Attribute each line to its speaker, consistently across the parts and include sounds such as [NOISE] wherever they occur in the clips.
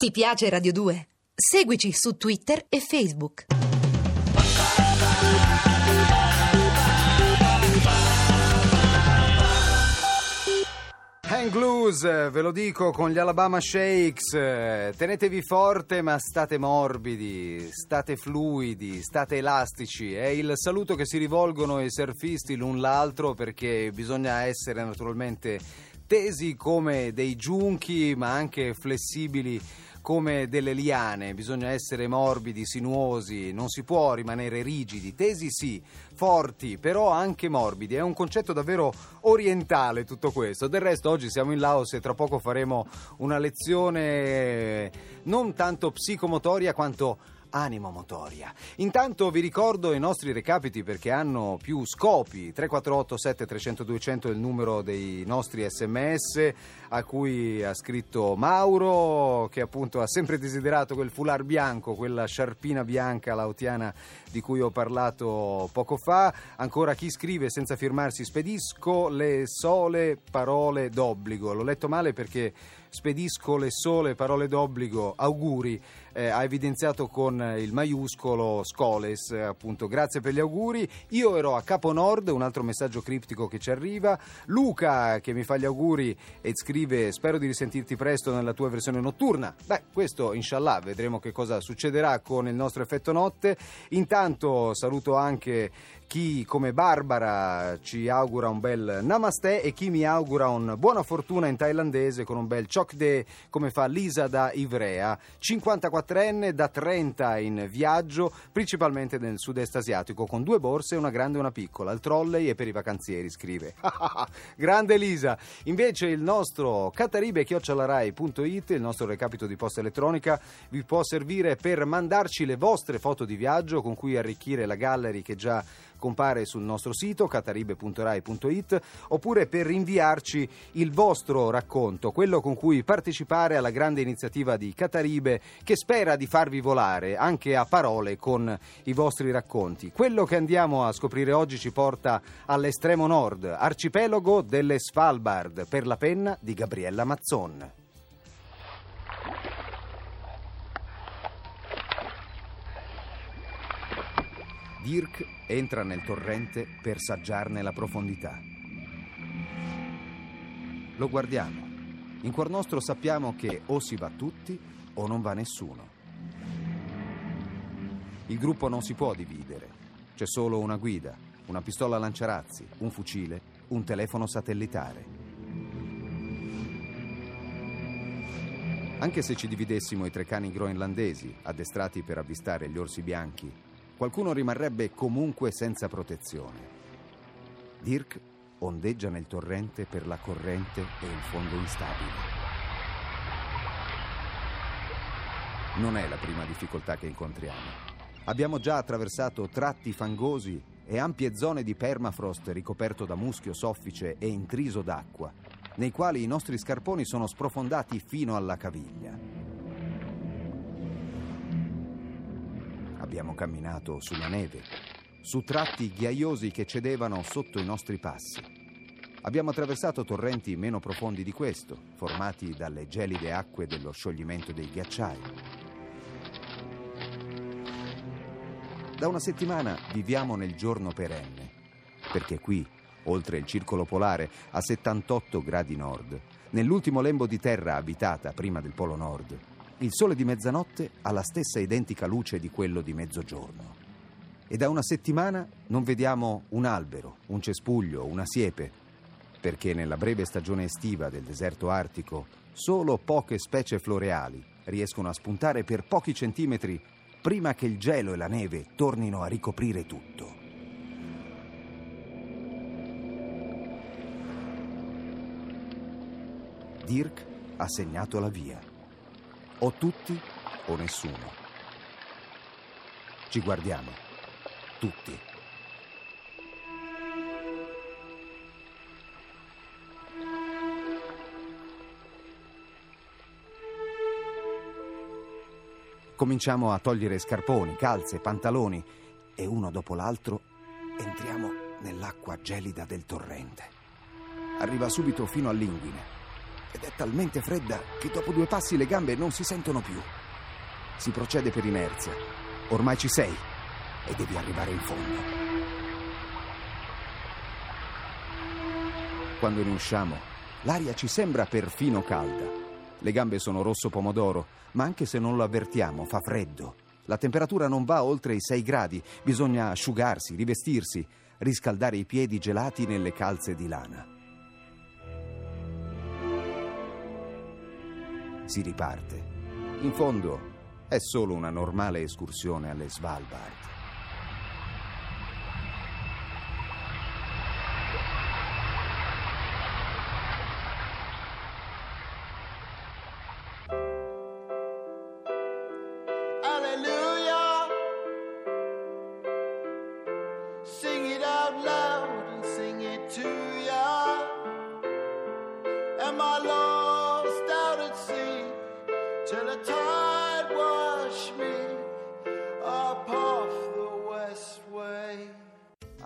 Speaker 1: Ti piace Radio 2? Seguici su Twitter e Facebook.
Speaker 2: Hang loose, ve lo dico con gli Alabama Shakes, tenetevi forte ma state morbidi, state fluidi, state elastici, è il saluto che si rivolgono i surfisti l'un l'altro perché bisogna essere naturalmente tesi come dei giunchi ma anche flessibili come delle liane, bisogna essere morbidi, sinuosi, non si può rimanere rigidi, tesi sì, forti, però anche morbidi. È un concetto davvero orientale tutto questo. Del resto oggi siamo in Laos e tra poco faremo una lezione non tanto psicomotoria quanto animo motoria. Intanto vi ricordo i nostri recapiti perché hanno più scopi. 348 7300 200 è il numero dei nostri sms a cui ha scritto Mauro che appunto ha sempre desiderato quel foulard bianco, quella sciarpina bianca lautiana di cui ho parlato poco fa. Ancora chi scrive senza firmarsi spedisco le sole parole d'obbligo. L'ho letto male perché spedisco le sole parole d'obbligo, auguri, eh, ha evidenziato con il maiuscolo Scoles, appunto, grazie per gli auguri. Io ero a Capo Nord, un altro messaggio criptico che ci arriva. Luca che mi fa gli auguri e scrive spero di risentirti presto nella tua versione notturna. Beh, questo inshallah, vedremo che cosa succederà con il nostro effetto notte. Intanto saluto anche chi come Barbara ci augura un bel namaste e chi mi augura un buona fortuna in thailandese con un bel chok de come fa Lisa da Ivrea, 54enne da 30 in viaggio, principalmente nel sud-est asiatico, con due borse, una grande e una piccola, il trolley e per i vacanzieri, scrive. [LAUGHS] grande Lisa! Invece il nostro cataribe-rai.it, il nostro recapito di posta elettronica, vi può servire per mandarci le vostre foto di viaggio con cui arricchire la gallery che già compare sul nostro sito cataribe.rai.it oppure per inviarci il vostro racconto, quello con cui partecipare alla grande iniziativa di Cataribe che spera di farvi volare anche a parole con i vostri racconti. Quello che andiamo a scoprire oggi ci porta all'estremo nord, arcipelago delle Svalbard, per la penna di Gabriella Mazzon. Dirk entra nel torrente per saggiarne la profondità. Lo guardiamo. In cuor nostro sappiamo che o si va tutti o non va nessuno. Il gruppo non si può dividere. C'è solo una guida, una pistola lanciarazzi, un fucile, un telefono satellitare. Anche se ci dividessimo i tre cani groenlandesi, addestrati per avvistare gli orsi bianchi, qualcuno rimarrebbe comunque senza protezione. Dirk ondeggia nel torrente per la corrente e il fondo instabile. Non è la prima difficoltà che incontriamo. Abbiamo già attraversato tratti fangosi e ampie zone di permafrost ricoperto da muschio soffice e intriso d'acqua, nei quali i nostri scarponi sono sprofondati fino alla caviglia. Abbiamo camminato sulla neve, su tratti ghiaiosi che cedevano sotto i nostri passi. Abbiamo attraversato torrenti meno profondi di questo, formati dalle gelide acque dello scioglimento dei ghiacciai. Da una settimana viviamo nel giorno perenne, perché qui, oltre il circolo polare, a 78 gradi nord, nell'ultimo lembo di terra abitata prima del Polo Nord, il sole di mezzanotte ha la stessa identica luce di quello di mezzogiorno. E da una settimana non vediamo un albero, un cespuglio, una siepe, perché nella breve stagione estiva del deserto artico solo poche specie floreali riescono a spuntare per pochi centimetri prima che il gelo e la neve tornino a ricoprire tutto. Dirk ha segnato la via. O tutti o nessuno. Ci guardiamo. Tutti. Cominciamo a togliere scarponi, calze, pantaloni e uno dopo l'altro entriamo nell'acqua gelida del torrente. Arriva subito fino all'inguine
Speaker 3: ed è talmente fredda che dopo due passi le gambe non si sentono più. Si procede per inerzia. Ormai ci sei e devi arrivare in fondo. Quando ne usciamo, l'aria ci sembra perfino calda. Le gambe sono rosso pomodoro, ma anche se non lo avvertiamo, fa freddo. La temperatura non va oltre i 6 gradi, bisogna asciugarsi, rivestirsi, riscaldare i piedi gelati nelle calze di lana. Si riparte. In fondo è solo una normale escursione alle Svalbard.
Speaker 4: Sing it out loud and sing it to ya.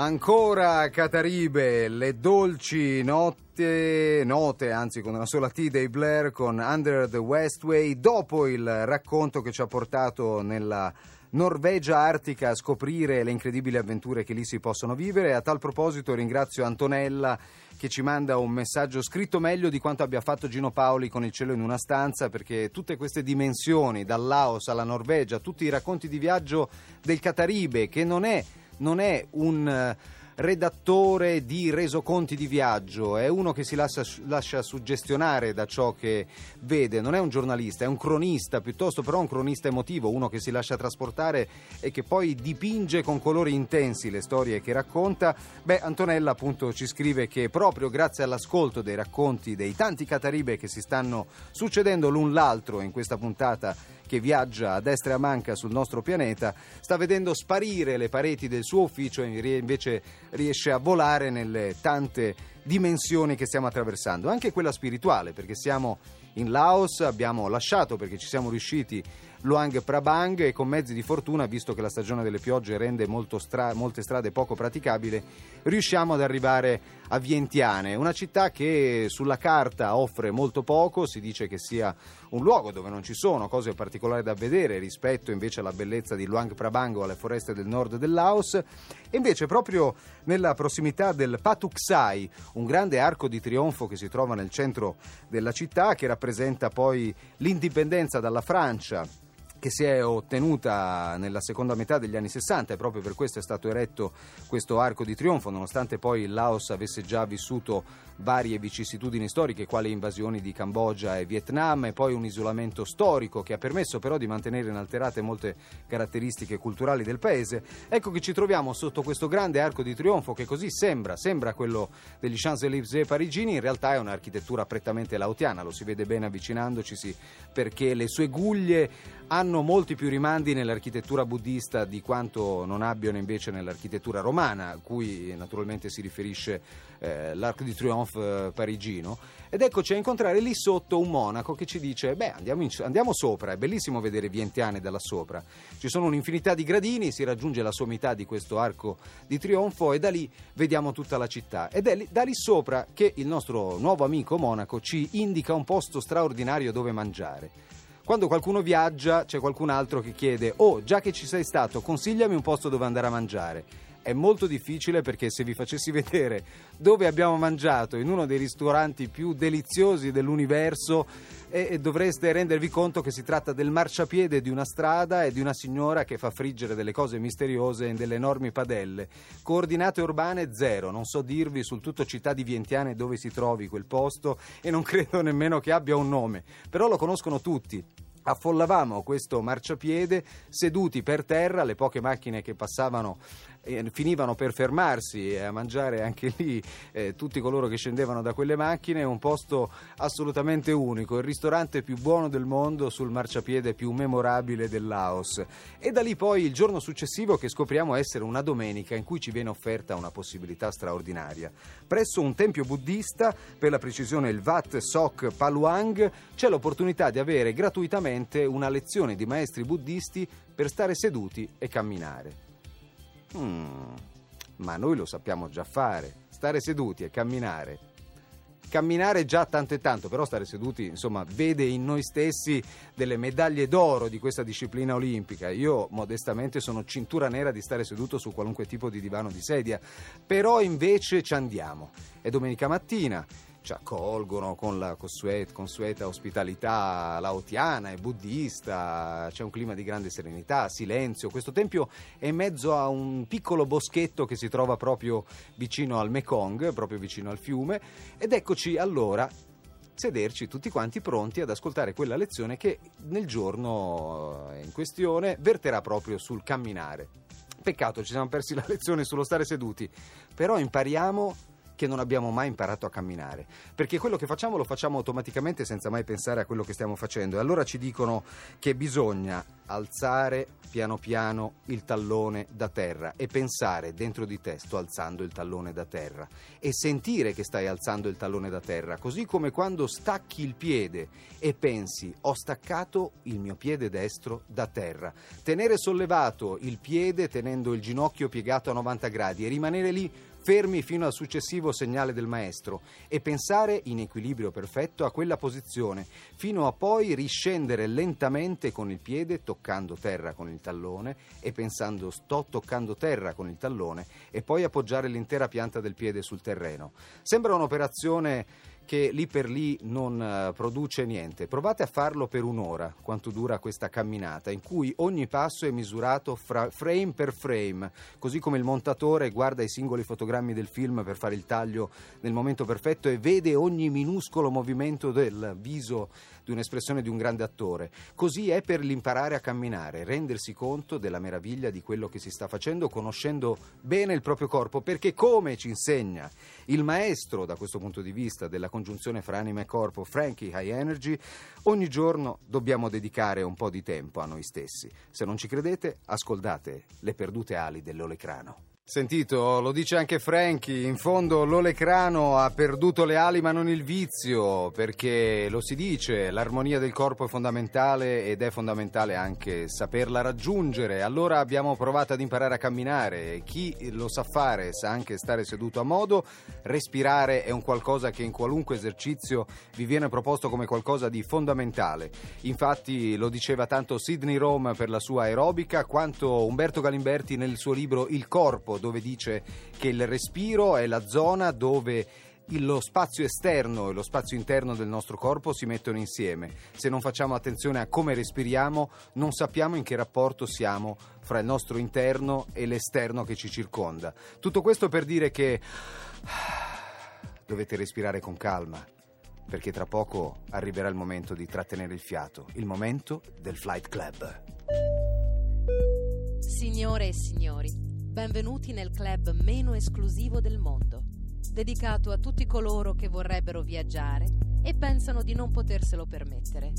Speaker 2: Ancora Cataribe, le dolci notte, note, anzi con una sola T dei Blair con Under the Westway, dopo il racconto che ci ha portato nella Norvegia artica a scoprire le incredibili avventure che lì si possono vivere. A tal proposito ringrazio Antonella che ci manda un messaggio scritto meglio di quanto abbia fatto Gino Paoli con Il cielo in una stanza, perché tutte queste dimensioni, dal Laos alla Norvegia, tutti i racconti di viaggio del Cataribe, che non è non è un eh, redattore di resoconti di viaggio, è uno che si lascia, lascia, suggestionare da ciò che vede, non è un giornalista, è un cronista, piuttosto però un cronista emotivo, uno che si lascia trasportare e che poi dipinge con colori intensi le storie che racconta. Beh, Antonella appunto ci scrive che proprio grazie all'ascolto dei racconti dei tanti cataribe che si stanno succedendo l'un l'altro in questa puntata che viaggia a destra e a manca sul nostro pianeta, sta vedendo sparire le pareti del suo ufficio e invece riesce a volare nelle tante dimensioni che stiamo attraversando, anche quella spirituale, perché siamo in Laos, abbiamo lasciato perché ci siamo riusciti Luang Prabang e con mezzi di fortuna, visto che la stagione delle piogge rende stra- molte strade poco praticabili, riusciamo ad arrivare a Vientiane, una città che sulla carta offre molto poco, si dice che sia un luogo dove non ci sono cose particolari da vedere rispetto invece alla bellezza di Luang Prabang o alle foreste del nord del Laos, e invece proprio nella prossimità del Patuxai, un grande arco di trionfo che si trova nel centro della città, che rappresenta poi l'indipendenza dalla Francia che si è ottenuta nella seconda metà degli anni 60 e proprio per questo è stato eretto questo arco di trionfo, nonostante poi il Laos avesse già vissuto varie vicissitudini storiche, quali invasioni di Cambogia e Vietnam, e poi un isolamento storico che ha permesso però di mantenere inalterate molte caratteristiche culturali del paese. Ecco che ci troviamo sotto questo grande arco di trionfo che così sembra, sembra quello degli Champs-Élysées parigini, in realtà è un'architettura prettamente laotiana, lo si vede bene avvicinandocisi perché le sue guglie hanno molti più rimandi nell'architettura buddista di quanto non abbiano invece nell'architettura romana, a cui naturalmente si riferisce eh, l'Arc di Triomphe eh, parigino. Ed eccoci a incontrare lì sotto un monaco che ci dice: Beh, andiamo, in, andiamo sopra, è bellissimo vedere Vientiane da là sopra. Ci sono un'infinità di gradini, si raggiunge la sommità di questo arco di trionfo e da lì vediamo tutta la città. Ed è lì, da lì sopra che il nostro nuovo amico monaco ci indica un posto straordinario dove mangiare. Quando qualcuno viaggia c'è qualcun altro che chiede oh già che ci sei stato consigliami un posto dove andare a mangiare. È molto difficile perché se vi facessi vedere dove abbiamo mangiato in uno dei ristoranti più deliziosi dell'universo e, dovreste rendervi conto che si tratta del marciapiede di una strada e di una signora che fa friggere delle cose misteriose in delle enormi padelle. Coordinate urbane zero, non so dirvi sul tutto città di Vientiane dove si trovi quel posto e non [LAUGHS] credo nemmeno che abbia un nome, però lo conoscono tutti affollavamo questo marciapiede seduti per terra, le poche macchine che passavano eh, finivano per fermarsi e a mangiare anche lì eh, tutti coloro che scendevano da quelle macchine, un posto assolutamente unico, il ristorante più buono del mondo sul marciapiede più memorabile del Laos. E da lì poi il giorno successivo che scopriamo essere una domenica in cui ci viene offerta una possibilità straordinaria. Presso un tempio buddista, per la precisione il Wat Sok Paluang, c'è l'opportunità di avere gratuitamente una lezione di maestri buddisti per stare seduti e camminare. Hmm, ma noi lo sappiamo già fare, stare seduti e camminare. camminare già tanto e tanto, però stare seduti, insomma, vede in noi stessi delle medaglie d'oro di questa disciplina olimpica. Io modestamente sono cintura nera di stare seduto su qualunque tipo di divano di sedia, però invece ci andiamo. È domenica mattina ci accolgono con la consueta, consueta ospitalità laotiana e buddista, c'è un clima di grande serenità, silenzio. Questo tempio è in mezzo a un piccolo boschetto che si trova proprio vicino al Mekong, proprio vicino al fiume, ed eccoci allora sederci tutti quanti pronti ad ascoltare quella lezione che nel giorno eh, in questione verterà proprio sul camminare. Peccato, ci siamo persi la [LAUGHS] lezione sullo stare seduti, però impariamo che non abbiamo mai imparato a camminare, perché quello che facciamo lo facciamo automaticamente senza mai pensare a quello che stiamo facendo. E allora ci dicono che bisogna alzare piano piano il tallone da terra e pensare dentro di te sto alzando il tallone da terra e sentire che stai alzando il tallone da terra, così come quando stacchi il piede e pensi ho staccato il mio piede destro da terra. Tenere sollevato il piede tenendo il ginocchio piegato a 90 gradi e rimanere lì fermi fino al successivo segnale del maestro e pensare in equilibrio perfetto a quella posizione, fino a poi riscendere lentamente con il piede toccando terra con il tallone e pensando sto toccando terra con il tallone e poi appoggiare l'intera pianta del piede sul terreno. Sembra un'operazione che lì per lì non uh, produce niente. Provate a farlo per un'ora, quanto dura questa camminata, in cui ogni passo è misurato fra, frame per frame, così come il montatore guarda i singoli fotogrammi del film per fare il taglio nel momento perfetto e vede ogni minuscolo movimento del viso di un'espressione di un grande attore. Così è per l'imparare a camminare, rendersi conto della meraviglia di quello che si sta facendo, conoscendo bene il proprio corpo, perché come ci insegna il maestro da questo punto di vista della congiunzione fra anima e corpo, Frankie High Energy, ogni giorno dobbiamo dedicare un po' di tempo a noi stessi. Se non ci credete, ascoltate le perdute ali dell'olecrano. Sentito, lo dice anche Frankie, in fondo l'olecrano ha perduto le ali ma non il vizio, perché lo si dice, l'armonia del corpo è fondamentale ed è fondamentale anche saperla raggiungere. Allora abbiamo provato ad imparare a camminare, chi lo sa fare sa anche stare seduto a modo, respirare è un qualcosa che in qualunque esercizio vi viene proposto come qualcosa di fondamentale. Infatti lo diceva tanto Sidney Rome per la sua aerobica, quanto Umberto Galimberti nel suo libro Il corpo dove dice che il respiro è la zona dove lo spazio esterno e lo spazio interno del nostro corpo si mettono insieme. Se non facciamo attenzione a come respiriamo, non sappiamo in che rapporto siamo fra il nostro interno e l'esterno che ci circonda. Tutto questo per dire che [SIGHS] dovete respirare con calma, perché tra poco arriverà il momento di trattenere il fiato, il momento del Flight Club.
Speaker 1: Signore e signori, Benvenuti nel club meno esclusivo del mondo, dedicato a tutti coloro che vorrebbero viaggiare e pensano di non poterselo permettere.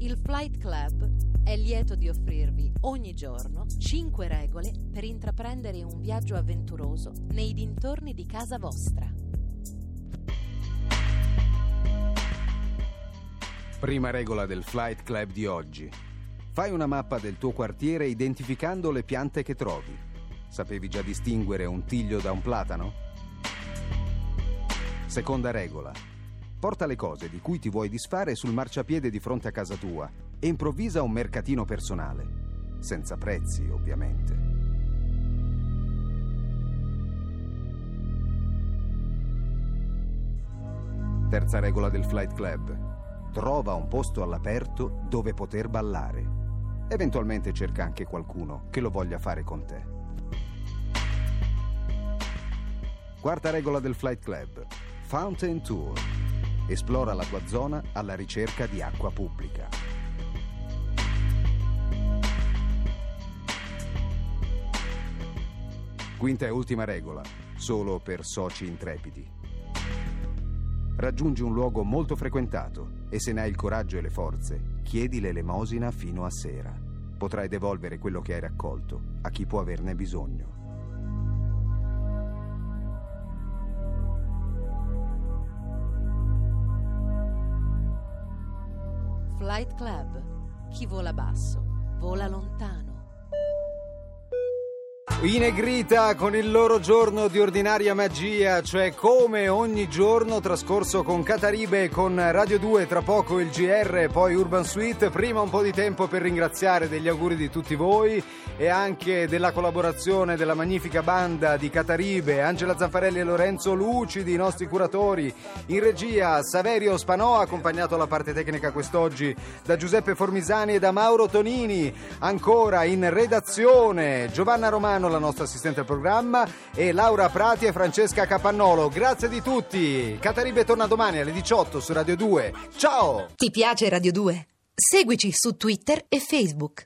Speaker 1: Il Flight Club è lieto di offrirvi ogni giorno 5 regole per intraprendere un viaggio avventuroso nei dintorni di casa vostra.
Speaker 3: Prima regola del Flight Club di oggi. Fai una mappa del tuo quartiere identificando le piante che trovi. Sapevi già distinguere un tiglio da un platano? Seconda regola. Porta le cose di cui ti vuoi disfare sul marciapiede di fronte a casa tua e improvvisa un mercatino personale. Senza prezzi, ovviamente. Terza regola del Flight Club. Trova un posto all'aperto dove poter ballare. Eventualmente cerca anche qualcuno che lo voglia fare con te. Quarta regola del Flight Club. Fountain Tour. Esplora la tua zona alla ricerca di acqua pubblica. Quinta e ultima regola, solo per soci intrepidi. Raggiungi un luogo molto frequentato e se ne hai il coraggio e le forze, chiedi l'elemosina fino a sera potrai devolvere quello che hai raccolto a chi può averne bisogno.
Speaker 1: Flight Club. Chi vola basso, vola lontano.
Speaker 2: I con il loro giorno di ordinaria magia, cioè come ogni giorno trascorso con Cataribe e con Radio 2, tra poco il GR, poi Urban Suite. Prima un po' di tempo per ringraziare degli auguri di tutti voi e anche della collaborazione della magnifica banda di Cataribe, Angela Zanfarelli e Lorenzo Lucidi, i nostri curatori. In regia Saverio Spanò, accompagnato alla parte tecnica quest'oggi da Giuseppe Formisani e da Mauro Tonini. Ancora in redazione Giovanna Romano, la nostra assistente al programma, e Laura Prati e Francesca Capannolo. Grazie di tutti. Cataribe torna domani alle 18 su Radio 2. Ciao!
Speaker 5: Ti piace Radio 2? Seguici su Twitter e Facebook.